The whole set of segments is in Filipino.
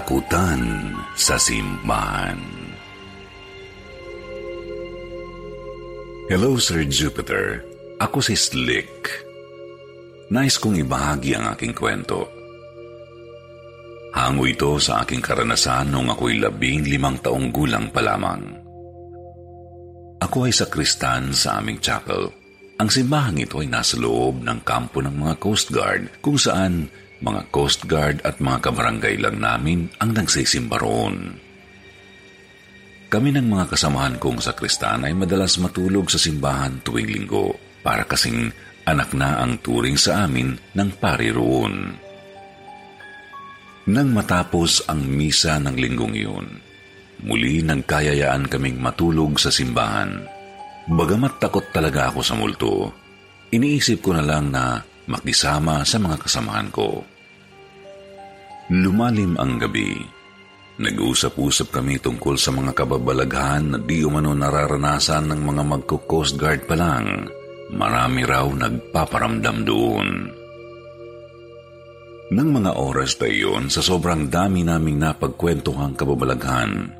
Takutan sa Simbahan Hello, Sir Jupiter. Ako si Slick. Nais kong ibahagi ang aking kwento. Hango ito sa aking karanasan nung ako'y labing limang taong gulang pa lamang. Ako ay sakristan sa aming chapel. Ang simbahan ito ay nasa loob ng kampo ng mga Coast Guard kung saan mga Coast Guard at mga kabarangay lang namin ang nagsisimba roon. Kami ng mga kasamahan kong sa kristan ay madalas matulog sa simbahan tuwing linggo para kasing anak na ang turing sa amin ng pari roon. Nang matapos ang misa ng linggong iyon, muli nagkayayaan kaming matulog sa simbahan. Bagamat takot talaga ako sa multo, iniisip ko na lang na makisama sa mga kasamahan ko. Lumalim ang gabi. Nag-usap-usap kami tungkol sa mga kababalaghan na di umano nararanasan ng mga magko-coast guard pa lang. Marami raw nagpaparamdam doon. Nang mga oras na iyon, sa sobrang dami naming napagkwentuhang kababalaghan,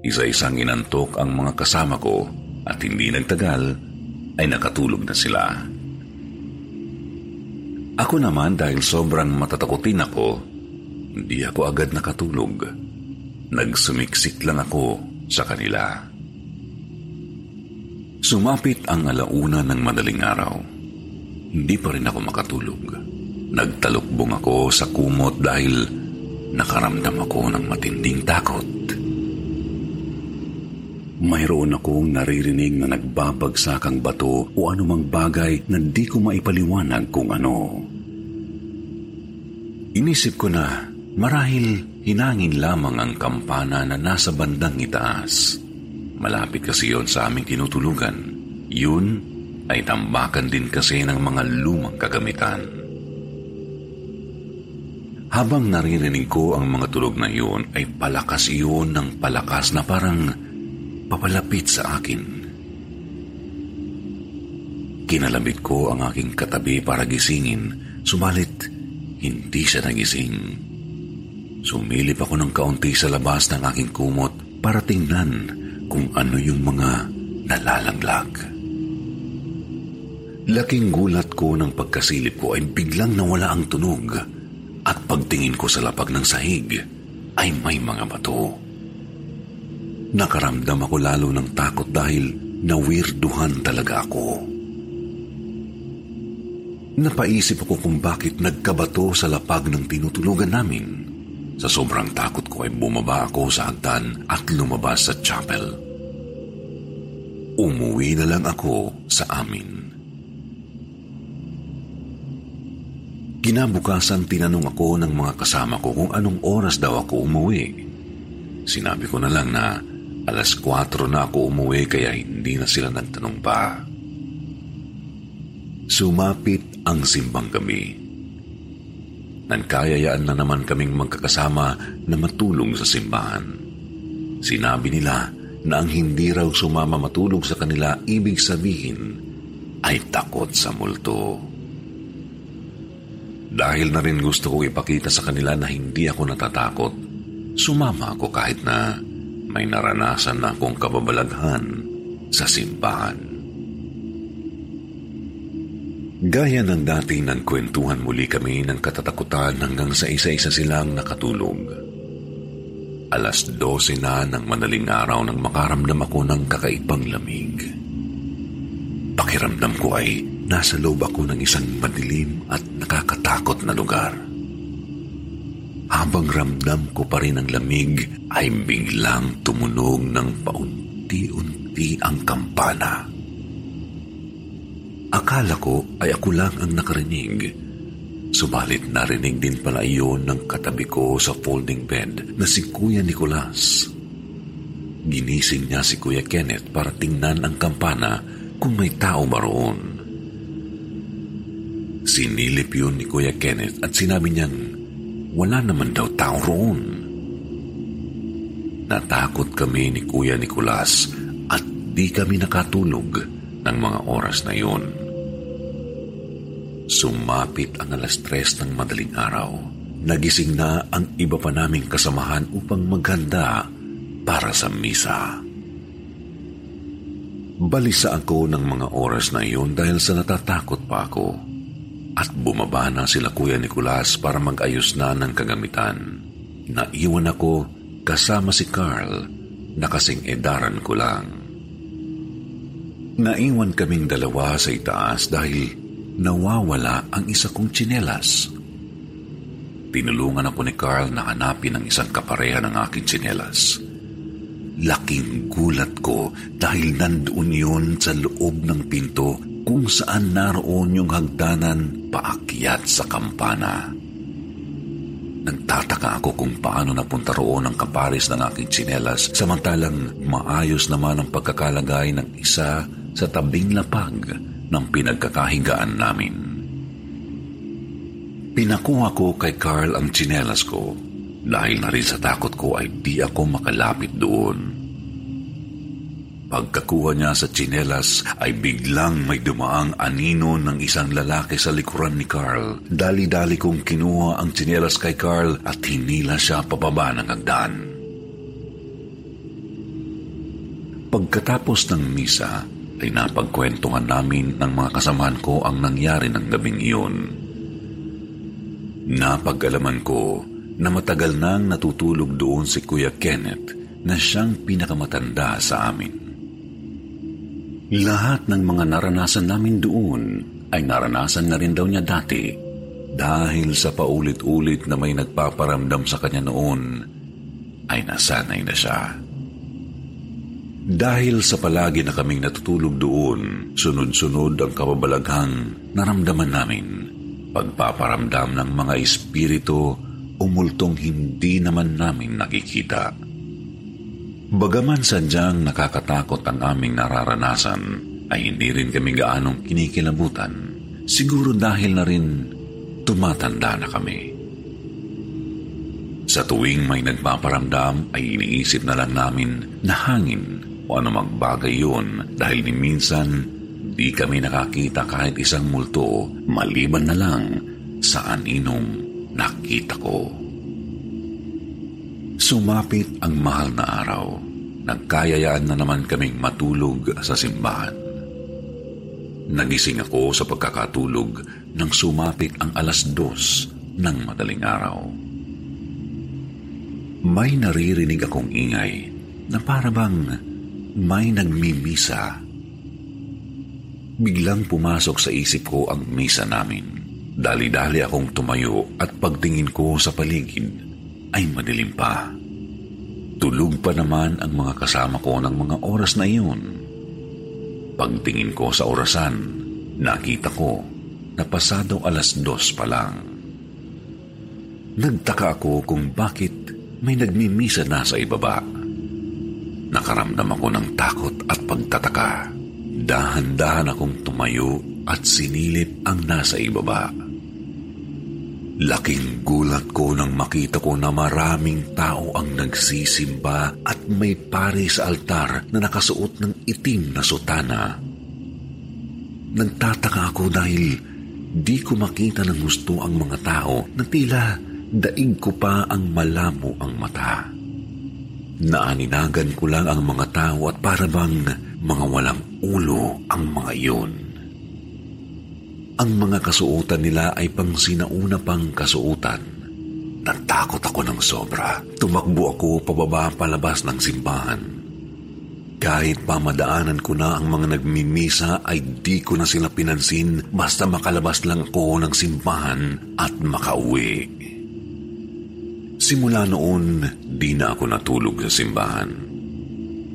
isa-isang inantok ang mga kasama ko at hindi nagtagal ay nakatulog na sila. Ako naman dahil sobrang matatakutin ako, hindi ako agad nakatulog. Nagsumiksik lang ako sa kanila. Sumapit ang alauna ng madaling araw. Hindi pa rin ako makatulog. Nagtalukbong ako sa kumot dahil nakaramdam ako ng matinding takot. Mayroon akong naririnig na nagbabagsakang bato o anumang bagay na di ko maipaliwanag kung ano. Inisip ko na Marahil hinangin lamang ang kampana na nasa bandang itaas. Malapit kasi yon sa aming tinutulugan. Yun ay tambakan din kasi ng mga lumang kagamitan. Habang naririnig ko ang mga tulog na iyon, ay palakas iyon ng palakas na parang papalapit sa akin. Kinalabit ko ang aking katabi para gisingin, subalit hindi siya nagising. Sumilip ako ng kaunti sa labas ng aking kumot para tingnan kung ano yung mga nalalaglag. Laking gulat ko ng pagkasilip ko ay biglang nawala ang tunog at pagtingin ko sa lapag ng sahig ay may mga bato. Nakaramdam ako lalo ng takot dahil nawirduhan talaga ako. Napaisip ako kung bakit nagkabato sa lapag ng tinutulugan namin. Sa sobrang takot ko ay bumaba ako sa hagdan at lumabas sa chapel. Umuwi na lang ako sa amin. Kinabukasan tinanong ako ng mga kasama ko kung anong oras daw ako umuwi. Sinabi ko na lang na alas 4 na ako umuwi kaya hindi na sila nagtanong pa. Sumapit ang simbang gabi. Nagkayayaan na naman kaming magkakasama na matulong sa simbahan. Sinabi nila na ang hindi raw sumama matulog sa kanila ibig sabihin ay takot sa multo. Dahil na rin gusto kong ipakita sa kanila na hindi ako natatakot, sumama ako kahit na may naranasan na akong kababalaghan sa simbahan. Gaya ng dati nagkwentuhan muli kami ng katatakutan hanggang sa isa-isa silang nakatulog. Alas 12 na ng madaling araw nang makaramdam ako ng kakaibang lamig. Pakiramdam ko ay nasa loob ako ng isang madilim at nakakatakot na lugar. Habang ramdam ko pa rin ang lamig, ay biglang tumunog ng paunti-unti ang kampana. Akala ko ay ako lang ang nakarinig, Subalit narinig din pala iyon ng katabi ko sa folding bed na si Kuya Nicolas. Ginising niya si Kuya Kenneth para tingnan ang kampana kung may tao ba roon. Sinilip yun ni Kuya Kenneth at sinabi niyang wala naman daw tao roon. Natakot kami ni Kuya Nicolas at di kami nakatulog ng mga oras na yun. Sumapit ang alas tres ng madaling araw. Nagising na ang iba pa naming kasamahan upang maghanda para sa misa. Balisa ako ng mga oras na iyon dahil sa natatakot pa ako. At bumaba na sila Kuya Nicolas para mag-ayos na ng kagamitan. Naiwan ako kasama si Carl na kasing edaran ko lang. Naiwan kaming dalawa sa itaas dahil nawawala ang isa kong tsinelas. Tinulungan ako ni Carl na hanapin ang isang kapareha ng aking tsinelas. Laking gulat ko dahil nandoon yun sa loob ng pinto kung saan naroon yung hagdanan paakyat sa kampana. Nagtataka ako kung paano napunta roon ang kapares ng aking tsinelas samantalang maayos naman ang pagkakalagay ng isa sa tabing lapag ng pinagkakahigaan namin. Pinakuha ko kay Carl ang tsinelas ko dahil na rin sa takot ko ay di ako makalapit doon. Pagkakuha niya sa tsinelas ay biglang may dumaang anino ng isang lalaki sa likuran ni Carl. Dali-dali kong kinuha ang tsinelas kay Carl at hinila siya pababa ng hagdan. Pagkatapos ng misa, ay napagkwentuhan namin ng mga kasamahan ko ang nangyari ng gabing iyon. Napag-alaman ko na matagal nang natutulog doon si Kuya Kenneth na siyang pinakamatanda sa amin. Lahat ng mga naranasan namin doon ay naranasan na rin daw niya dati dahil sa paulit-ulit na may nagpaparamdam sa kanya noon ay nasanay na siya. Dahil sa palagi na kaming natutulog doon, sunod-sunod ang kababalaghang naramdaman namin. Pagpaparamdam ng mga espiritu umultong hindi naman namin nakikita. Bagaman sadyang nakakatakot ang aming nararanasan, ay hindi rin kami gaanong kinikilabutan. Siguro dahil na rin tumatanda na kami. Sa tuwing may nagpaparamdam ay iniisip na lang namin na hangin o anumang bagay yun dahil minsan di kami nakakita kahit isang multo maliban na lang sa aninong nakita ko. Sumapit ang mahal na araw. Nagkayayaan na naman kaming matulog sa simbahan. Nagising ako sa pagkakatulog nang sumapit ang alas dos ng madaling araw. May naririnig akong ingay na parabang may nagmimisa. Biglang pumasok sa isip ko ang misa namin. Dali-dali akong tumayo at pagtingin ko sa paligid ay madilim pa. Tulog pa naman ang mga kasama ko ng mga oras na iyon. Pagtingin ko sa orasan, nakita ko na pasado alas dos pa lang. Nagtaka ako kung bakit may nagmimisa na sa ibaba. Nakaramdam ako ng takot at pagtataka. Dahan-dahan akong tumayo at sinilip ang nasa ibaba. Laking gulat ko nang makita ko na maraming tao ang nagsisimba at may pari sa altar na nakasuot ng itim na sutana. Nagtataka ako dahil di ko makita ng gusto ang mga tao na tila daig ko pa ang malamo ang mata. Naaninagan ko lang ang mga tao at parabang mga walang ulo ang mga iyon. Ang mga kasuotan nila ay pang sinauna pang kasuotan. Natakot ako ng sobra. Tumakbo ako pababa palabas ng simbahan. Kahit pamadaanan ko na ang mga nagmimisa ay di ko na sila pinansin basta makalabas lang ako ng simbahan at makauwi. Simula noon, di na ako natulog sa simbahan.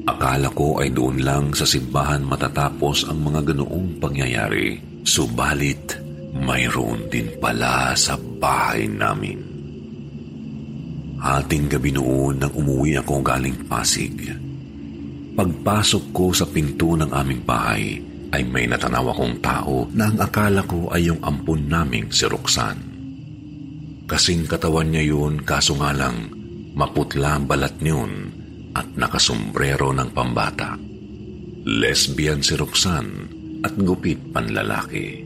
Akala ko ay doon lang sa simbahan matatapos ang mga ganoong pangyayari. Subalit, mayroon din pala sa bahay namin. Hating gabi noon nang umuwi ako galing Pasig. Pagpasok ko sa pinto ng aming bahay, ay may natanaw akong tao na ang akala ko ay yung ampun naming si Roxanne. Kasing katawan niya yun kaso nga lang maputla ang balat niyon at nakasombrero ng pambata. Lesbian si Roxanne at gupit panlalaki.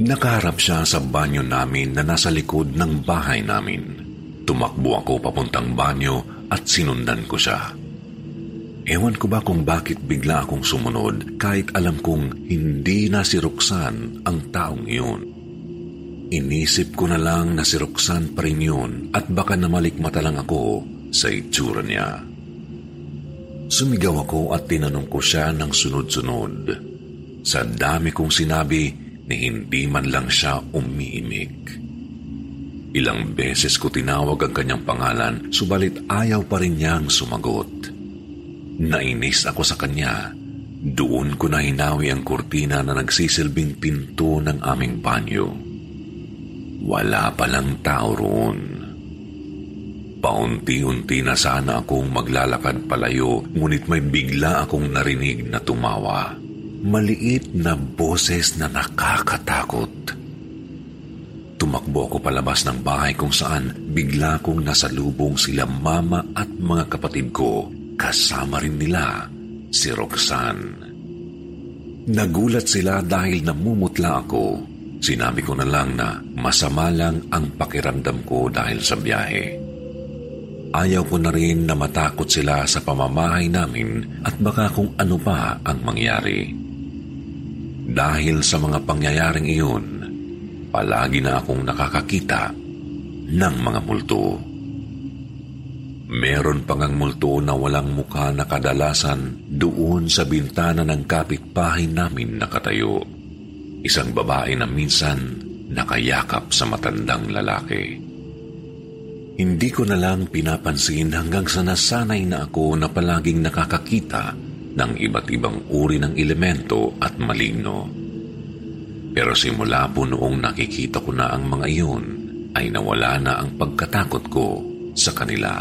Nakaharap siya sa banyo namin na nasa likod ng bahay namin. Tumakbo ako papuntang banyo at sinundan ko siya. Ewan ko ba kung bakit bigla akong sumunod kahit alam kong hindi na si Roxanne ang taong iyon. Inisip ko na lang na si Roxanne pa rin yun at baka namalikmata lang ako sa itsura niya. Sumigaw ako at tinanong ko siya ng sunod-sunod. Sa dami kong sinabi ni hindi man lang siya umiimik. Ilang beses ko tinawag ang kanyang pangalan, subalit ayaw pa rin niyang sumagot. Nainis ako sa kanya. Doon ko na hinawi ang kurtina na nagsisilbing pinto ng aming banyo. Wala palang tao roon. Paunti-unti na sana akong maglalakad palayo, ngunit may bigla akong narinig na tumawa. Maliit na boses na nakakatakot. Tumakbo ako palabas ng bahay kung saan bigla kong nasalubong sila mama at mga kapatid ko. Kasama rin nila si Roxanne. Nagulat sila dahil namumutla ako. Sinabi ko na lang na masama lang ang pakiramdam ko dahil sa biyahe. Ayaw ko na rin na matakot sila sa pamamahay namin at baka kung ano pa ang mangyari. Dahil sa mga pangyayaring iyon, palagi na akong nakakakita ng mga multo. Meron pang ang multo na walang mukha na kadalasan doon sa bintana ng kapitbahay namin nakatayo. Isang babae na minsan nakayakap sa matandang lalaki. Hindi ko na lang pinapansin hanggang sa nasanay na ako na palaging nakakakita ng iba't ibang uri ng elemento at maligno. Pero simula po noong nakikita ko na ang mga iyon, ay nawala na ang pagkatakot ko sa kanila.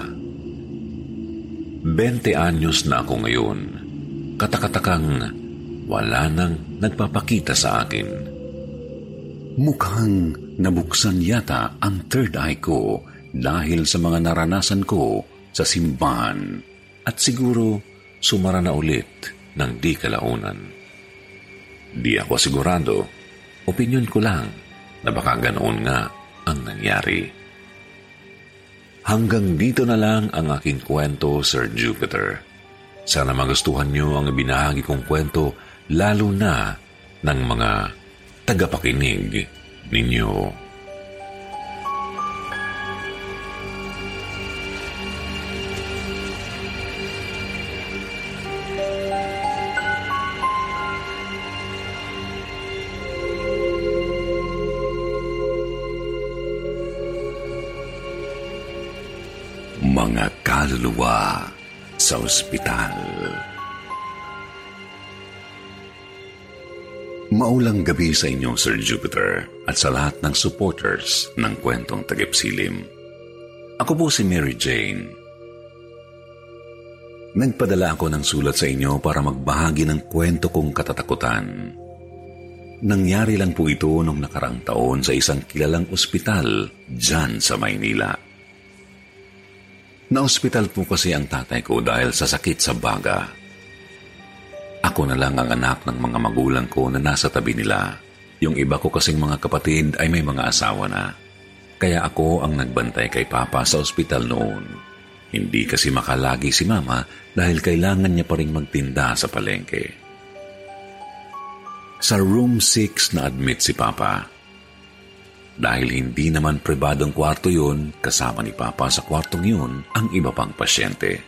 20 anyos na ako ngayon. Katakatakang wala nang nagpapakita sa akin. Mukhang nabuksan yata ang third eye ko dahil sa mga naranasan ko sa simbahan at siguro sumara na ulit ng di kalaunan. Di ako sigurado Opinyon ko lang na baka ganoon nga ang nangyari. Hanggang dito na lang ang aking kwento, Sir Jupiter. Sana magustuhan niyo ang binahagi kong kwento, lalo na ng mga tagapakinig ninyo. kaluluwa sa ospital. Maulang gabi sa inyo, Sir Jupiter, at sa lahat ng supporters ng kwentong tagipsilim. Ako po si Mary Jane. Nagpadala ako ng sulat sa inyo para magbahagi ng kwento kong katatakutan. Nangyari lang po ito nung nakarang taon sa isang kilalang ospital dyan sa Maynila. Na-ospital po kasi ang tatay ko dahil sa sakit sa baga. Ako na lang ang anak ng mga magulang ko na nasa tabi nila. Yung iba ko kasing mga kapatid ay may mga asawa na. Kaya ako ang nagbantay kay Papa sa ospital noon. Hindi kasi makalagi si Mama dahil kailangan niya pa rin magtinda sa palengke. Sa room 6 na admit si Papa. Dahil hindi naman pribadong kwarto yun, kasama ni Papa sa kwartong yun ang iba pang pasyente.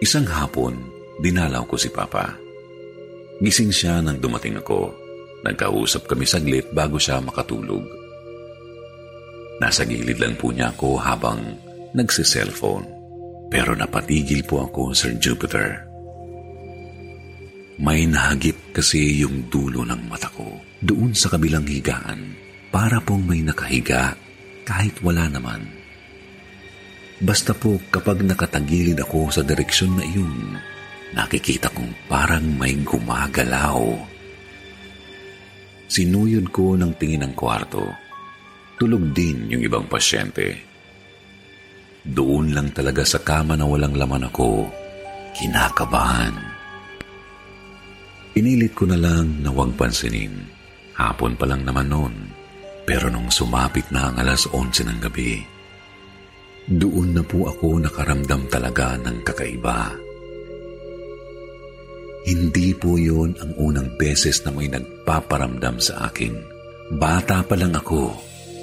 Isang hapon, dinalaw ko si Papa. Gising siya nang dumating ako. Nagkausap kami saglit bago siya makatulog. Nasa gilid lang po niya ako habang nagsiselfone. Pero napatigil po ako, Sir Jupiter. May nahagip kasi yung dulo ng mata ko doon sa kabilang higaan para pong may nakahiga kahit wala naman. Basta po kapag nakatagilid ako sa direksyon na iyon, nakikita kong parang may gumagalaw. Sinuyod ko ng tingin ng kwarto. Tulog din yung ibang pasyente. Doon lang talaga sa kama na walang laman ako, kinakabahan. Pinilit ko na lang na huwag pansinin. Hapon pa lang naman noon. Pero nung sumapit na ang alas 11 ng gabi, doon na po ako nakaramdam talaga ng kakaiba. Hindi po yun ang unang beses na may nagpaparamdam sa akin. Bata pa lang ako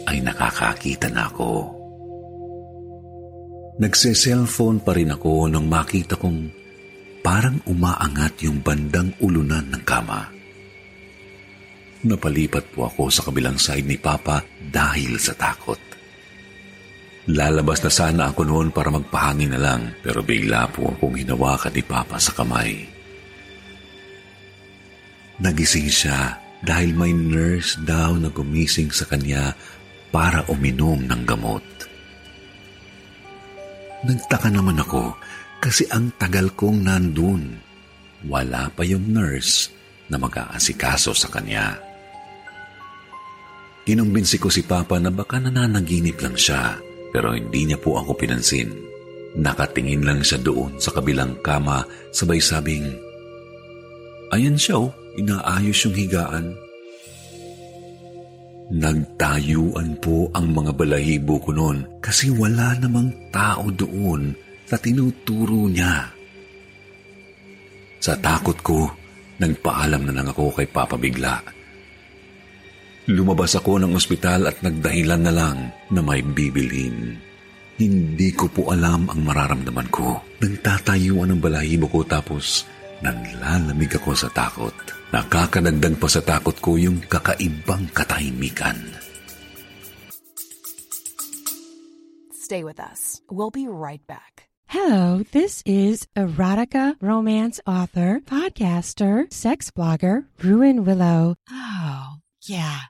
ay nakakakita na ako. Nagse-cellphone pa rin ako nung makita kong parang umaangat yung bandang ulunan ng kama. Napalipat po ako sa kabilang side ni Papa dahil sa takot. Lalabas na sana ako noon para magpahangin na lang pero bigla po akong hinawakan ni Papa sa kamay. Nagising siya dahil may nurse daw na gumising sa kanya para uminom ng gamot. Nagtaka naman ako kasi ang tagal kong nandun. Wala pa yung nurse na mag-aasikaso sa kanya. Kinumbinsi ko si Papa na baka nananaginip lang siya pero hindi niya po ako pinansin. Nakatingin lang siya doon sa kabilang kama sabay sabing, Ayan siya oh, inaayos yung higaan. Nagtayuan po ang mga balahibo ko noon kasi wala namang tao doon sa tinuturo niya. Sa takot ko, nagpaalam na lang ako kay Papa Bigla Lumabas ako ng ospital at nagdahilan na lang na may bibilhin. Hindi ko po alam ang mararamdaman ko. Nagtatayuan ang balahibo ko tapos nanlalamig ako sa takot. Nakakadagdag pa sa takot ko yung kakaibang katahimikan. Stay with us. We'll be right back. Hello, this is erotica romance author, podcaster, sex blogger, Ruin Willow. Oh, yeah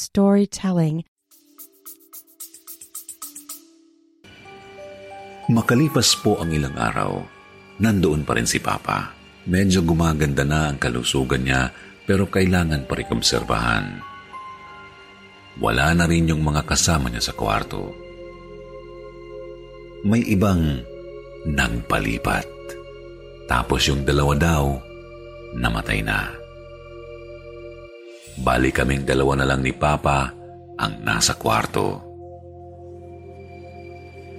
storytelling. Makalipas po ang ilang araw, nandoon pa rin si Papa. Medyo gumaganda na ang kalusugan niya pero kailangan pa rin obserbahan. Wala na rin yung mga kasama niya sa kwarto. May ibang nagpalipat. Tapos yung dalawa daw, namatay na. Bali kaming dalawa na lang ni Papa ang nasa kwarto.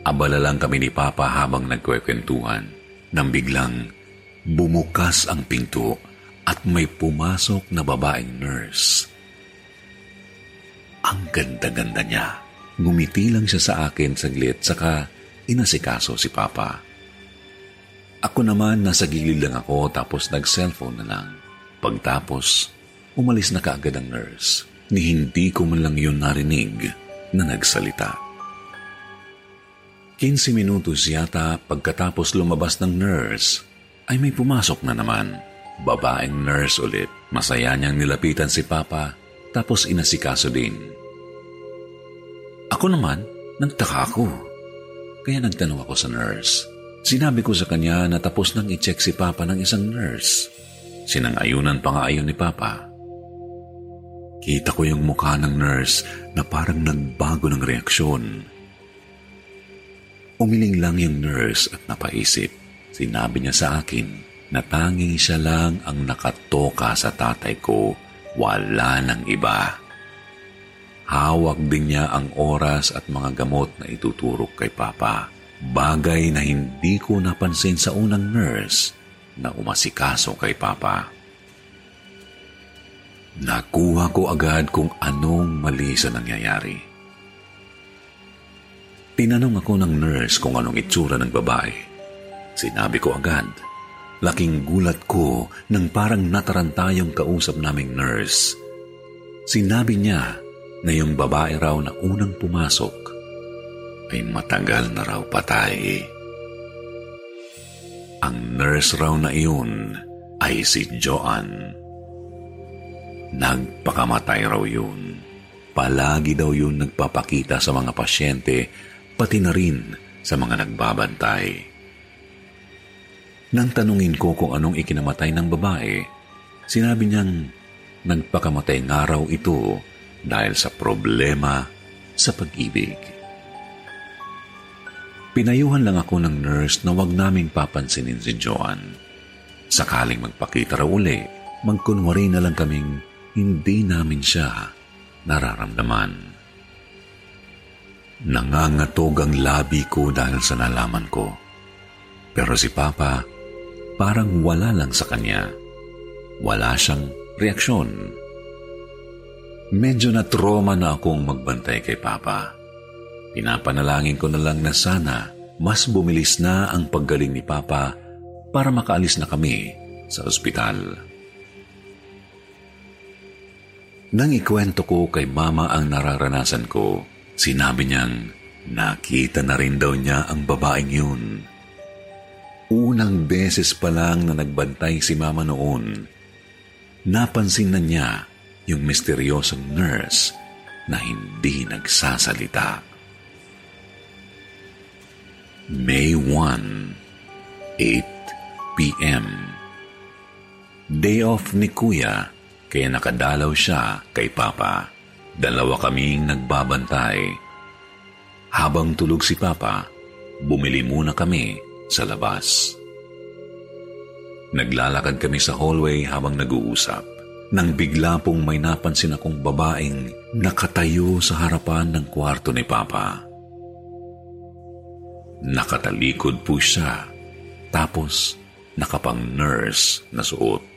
Abala lang kami ni Papa habang nagkwekwentuhan nang biglang bumukas ang pinto at may pumasok na babaeng nurse. Ang ganda-ganda niya. Ngumiti lang siya sa akin saglit saka inasikaso si Papa. Ako naman nasa gilid lang ako tapos nag-cellphone na lang. Pagtapos, umalis na kaagad ang nurse. Ni hindi ko man lang yun narinig na nagsalita. 15 minutos yata pagkatapos lumabas ng nurse, ay may pumasok na naman. Babaeng nurse ulit. Masaya niyang nilapitan si Papa, tapos inasikaso din. Ako naman, nagtaka ako. Kaya nagtanong ako sa nurse. Sinabi ko sa kanya na tapos nang i-check si Papa ng isang nurse. Sinangayunan pa nga ayon ni Papa. Kita ko yung mukha ng nurse na parang nagbago ng reaksyon. Umiling lang yung nurse at napaisip. Sinabi niya sa akin na tanging siya lang ang nakatoka sa tatay ko. Wala nang iba. Hawak din niya ang oras at mga gamot na ituturok kay Papa. Bagay na hindi ko napansin sa unang nurse na umasikaso kay Papa. Nakuha ko agad kung anong mali sa nangyayari. Tinanong ako ng nurse kung anong itsura ng babae. Sinabi ko agad. Laking gulat ko nang parang nataranta yung kausap naming nurse. Sinabi niya na yung babae raw na unang pumasok ay matagal na raw patay. Ang nurse raw na iyon ay si Joan. Nagpakamatay raw yun. Palagi daw yun nagpapakita sa mga pasyente, pati na rin sa mga nagbabantay. Nang tanungin ko kung anong ikinamatay ng babae, sinabi niyang nagpakamatay nga raw ito dahil sa problema sa pag-ibig. Pinayuhan lang ako ng nurse na wag naming papansinin si Joan. Sakaling magpakita raw uli, magkunwari na lang kaming hindi namin siya nararamdaman. Nangangatog ang labi ko dahil sa nalaman ko. Pero si Papa, parang wala lang sa kanya. Wala siyang reaksyon. Medyo na trauma na akong magbantay kay Papa. Pinapanalangin ko na lang na sana mas bumilis na ang paggaling ni Papa para makaalis na kami sa ospital. Nang ikwento ko kay Mama ang nararanasan ko, sinabi niyang nakita na rin daw niya ang babaeng yun. Unang beses pa lang na nagbantay si Mama noon, napansin na niya yung misteryosong nurse na hindi nagsasalita. May 1, 8 p.m. Day off ni Kuya, kaya nakadalaw siya kay Papa. Dalawa kaming nagbabantay. Habang tulog si Papa, bumili muna kami sa labas. Naglalakad kami sa hallway habang nag-uusap. Nang bigla pong may napansin akong babaeng nakatayo sa harapan ng kwarto ni Papa. Nakatalikod po siya, tapos nakapang nurse na suot.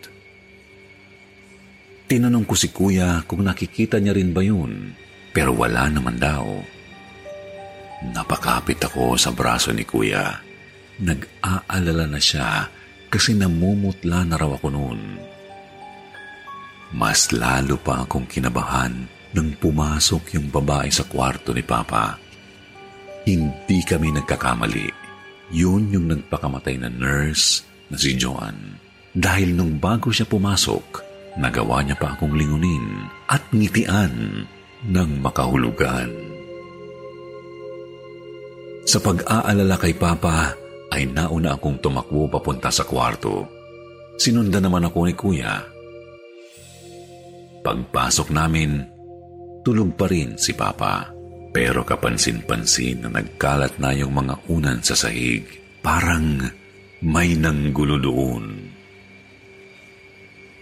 Tinanong ko si kuya kung nakikita niya rin ba yun, pero wala naman daw. Napakapit ako sa braso ni kuya. Nag-aalala na siya kasi namumutla na raw ako noon. Mas lalo pa akong kinabahan nang pumasok yung babae sa kwarto ni Papa. Hindi kami nagkakamali. Yun yung nagpakamatay na nurse na si Joan. Dahil nung bago siya pumasok, nagawa niya pa akong lingunin at ngitian ng makahulugan. Sa pag-aalala kay Papa, ay nauna akong tumakbo papunta sa kwarto. Sinundan naman ako ni Kuya. Pagpasok namin, tulog pa rin si Papa. Pero kapansin-pansin na nagkalat na yung mga unan sa sahig. Parang may nanggulo doon.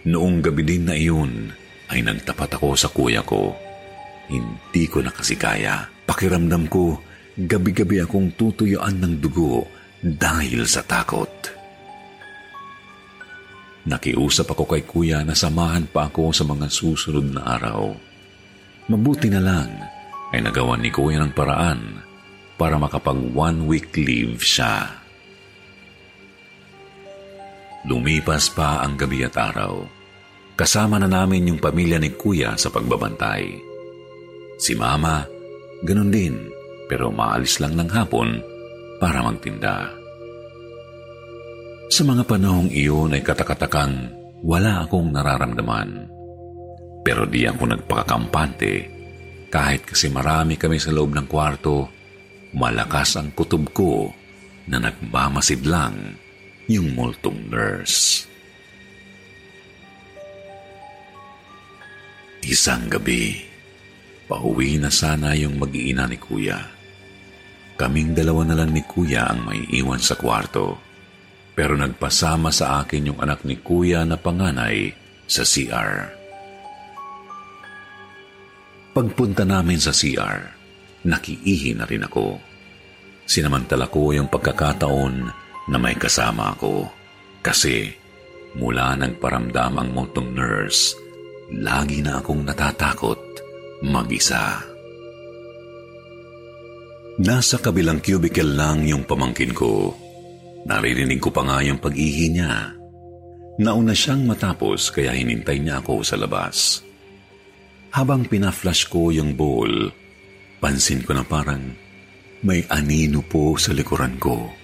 Noong gabi din na iyon, ay nagtapat ako sa kuya ko. Hindi ko na kasi kaya. Pakiramdam ko, gabi-gabi akong tutuyuan ng dugo dahil sa takot. Nakiusap ako kay kuya na samahan pa ako sa mga susunod na araw. Mabuti na lang ay nagawa ni Kuya ng paraan para makapag one week leave siya. Lumipas pa ang gabi at araw. Kasama na namin yung pamilya ni Kuya sa pagbabantay. Si Mama, ganun din, pero maalis lang ng hapon para magtinda. Sa mga panahong iyon ay katakatakang wala akong nararamdaman. Pero di ako nagpakakampante kahit kasi marami kami sa loob ng kwarto, malakas ang kutob ko na nagmamasid lang yung multong nurse. Isang gabi, pauwi na sana yung mag-iina ni Kuya. Kaming dalawa na lang ni Kuya ang may iwan sa kwarto. Pero nagpasama sa akin yung anak ni Kuya na panganay sa CR. Pagpunta namin sa CR, nakiihi na rin ako. Sinamantala ko yung pagkakataon na may kasama ako. Kasi mula nagparamdam ang motong nurse, lagi na akong natatakot mag-isa. Nasa kabilang cubicle lang yung pamangkin ko. Naririnig ko pa nga yung pag-ihi niya. Nauna siyang matapos kaya hinintay niya ako sa labas. Habang pina-flash ko yung bowl, pansin ko na parang may anino po sa likuran ko.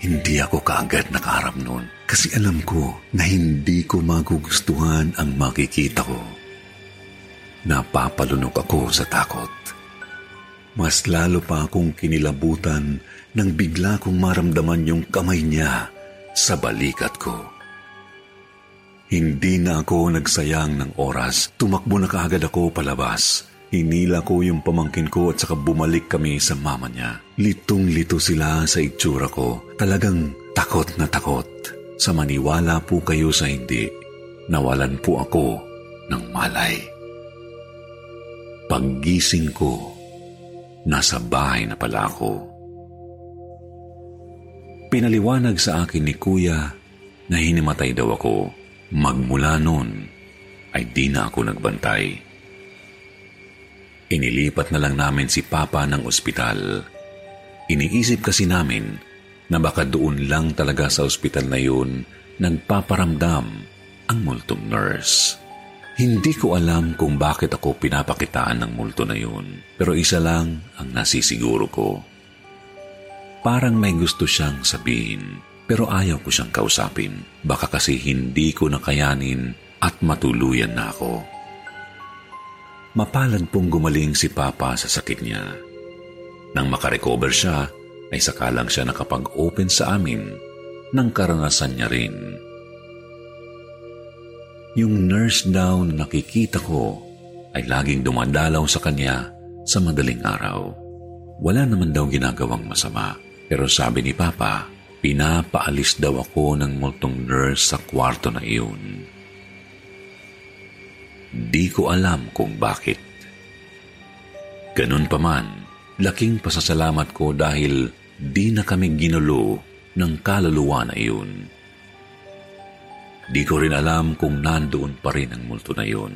Hindi ako kaagad nakaharap noon kasi alam ko na hindi ko magugustuhan ang makikita ko. Napapalunok ako sa takot. Mas lalo pa akong kinilabutan nang bigla kong maramdaman yung kamay niya sa balikat ko. Hindi na ako nagsayang ng oras. Tumakbo na kaagad ako palabas. Hinila ko yung pamangkin ko at saka bumalik kami sa mama niya. Litong-lito sila sa itsura ko. Talagang takot na takot. Sa maniwala po kayo sa hindi, nawalan po ako ng malay. Paggising ko, nasa bahay na pala ako. Pinaliwanag sa akin ni kuya na hinimatay daw ako. Magmula noon ay di na ako nagbantay. Inilipat na lang namin si Papa ng ospital. Iniisip kasi namin na baka doon lang talaga sa ospital na yun nagpaparamdam ang multong nurse. Hindi ko alam kung bakit ako pinapakitaan ng multo na yun, pero isa lang ang nasisiguro ko. Parang may gusto siyang sabihin, pero ayaw ko siyang kausapin. Baka kasi hindi ko nakayanin at matuluyan na ako. Mapalad pong gumaling si Papa sa sakit niya. Nang makarecover siya, ay sakalang siya nakapag-open sa amin ng karanasan niya rin. Yung nurse daw na nakikita ko ay laging dumadalaw sa kanya sa madaling araw. Wala naman daw ginagawang masama. Pero sabi ni Papa, pinapaalis daw ako ng multong nurse sa kwarto na iyon. Di ko alam kung bakit. Ganun pa man, laking pasasalamat ko dahil di na kami ginulo ng kaluluwa na iyon. Di ko rin alam kung nandoon pa rin ang multo na iyon.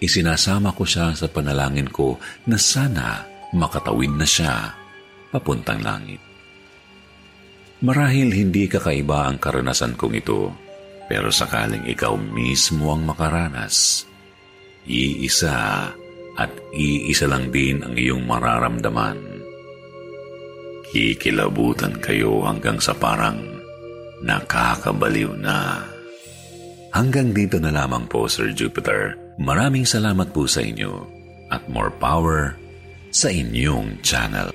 Isinasama ko siya sa panalangin ko na sana makatawid na siya papuntang langit. Marahil hindi kakaiba ang karanasan kong ito, pero sakaling ikaw mismo ang makaranas, iisa at iisa lang din ang iyong mararamdaman. Kikilabutan kayo hanggang sa parang nakakabaliw na. Hanggang dito na lamang po, Sir Jupiter. Maraming salamat po sa inyo at more power sa inyong channel.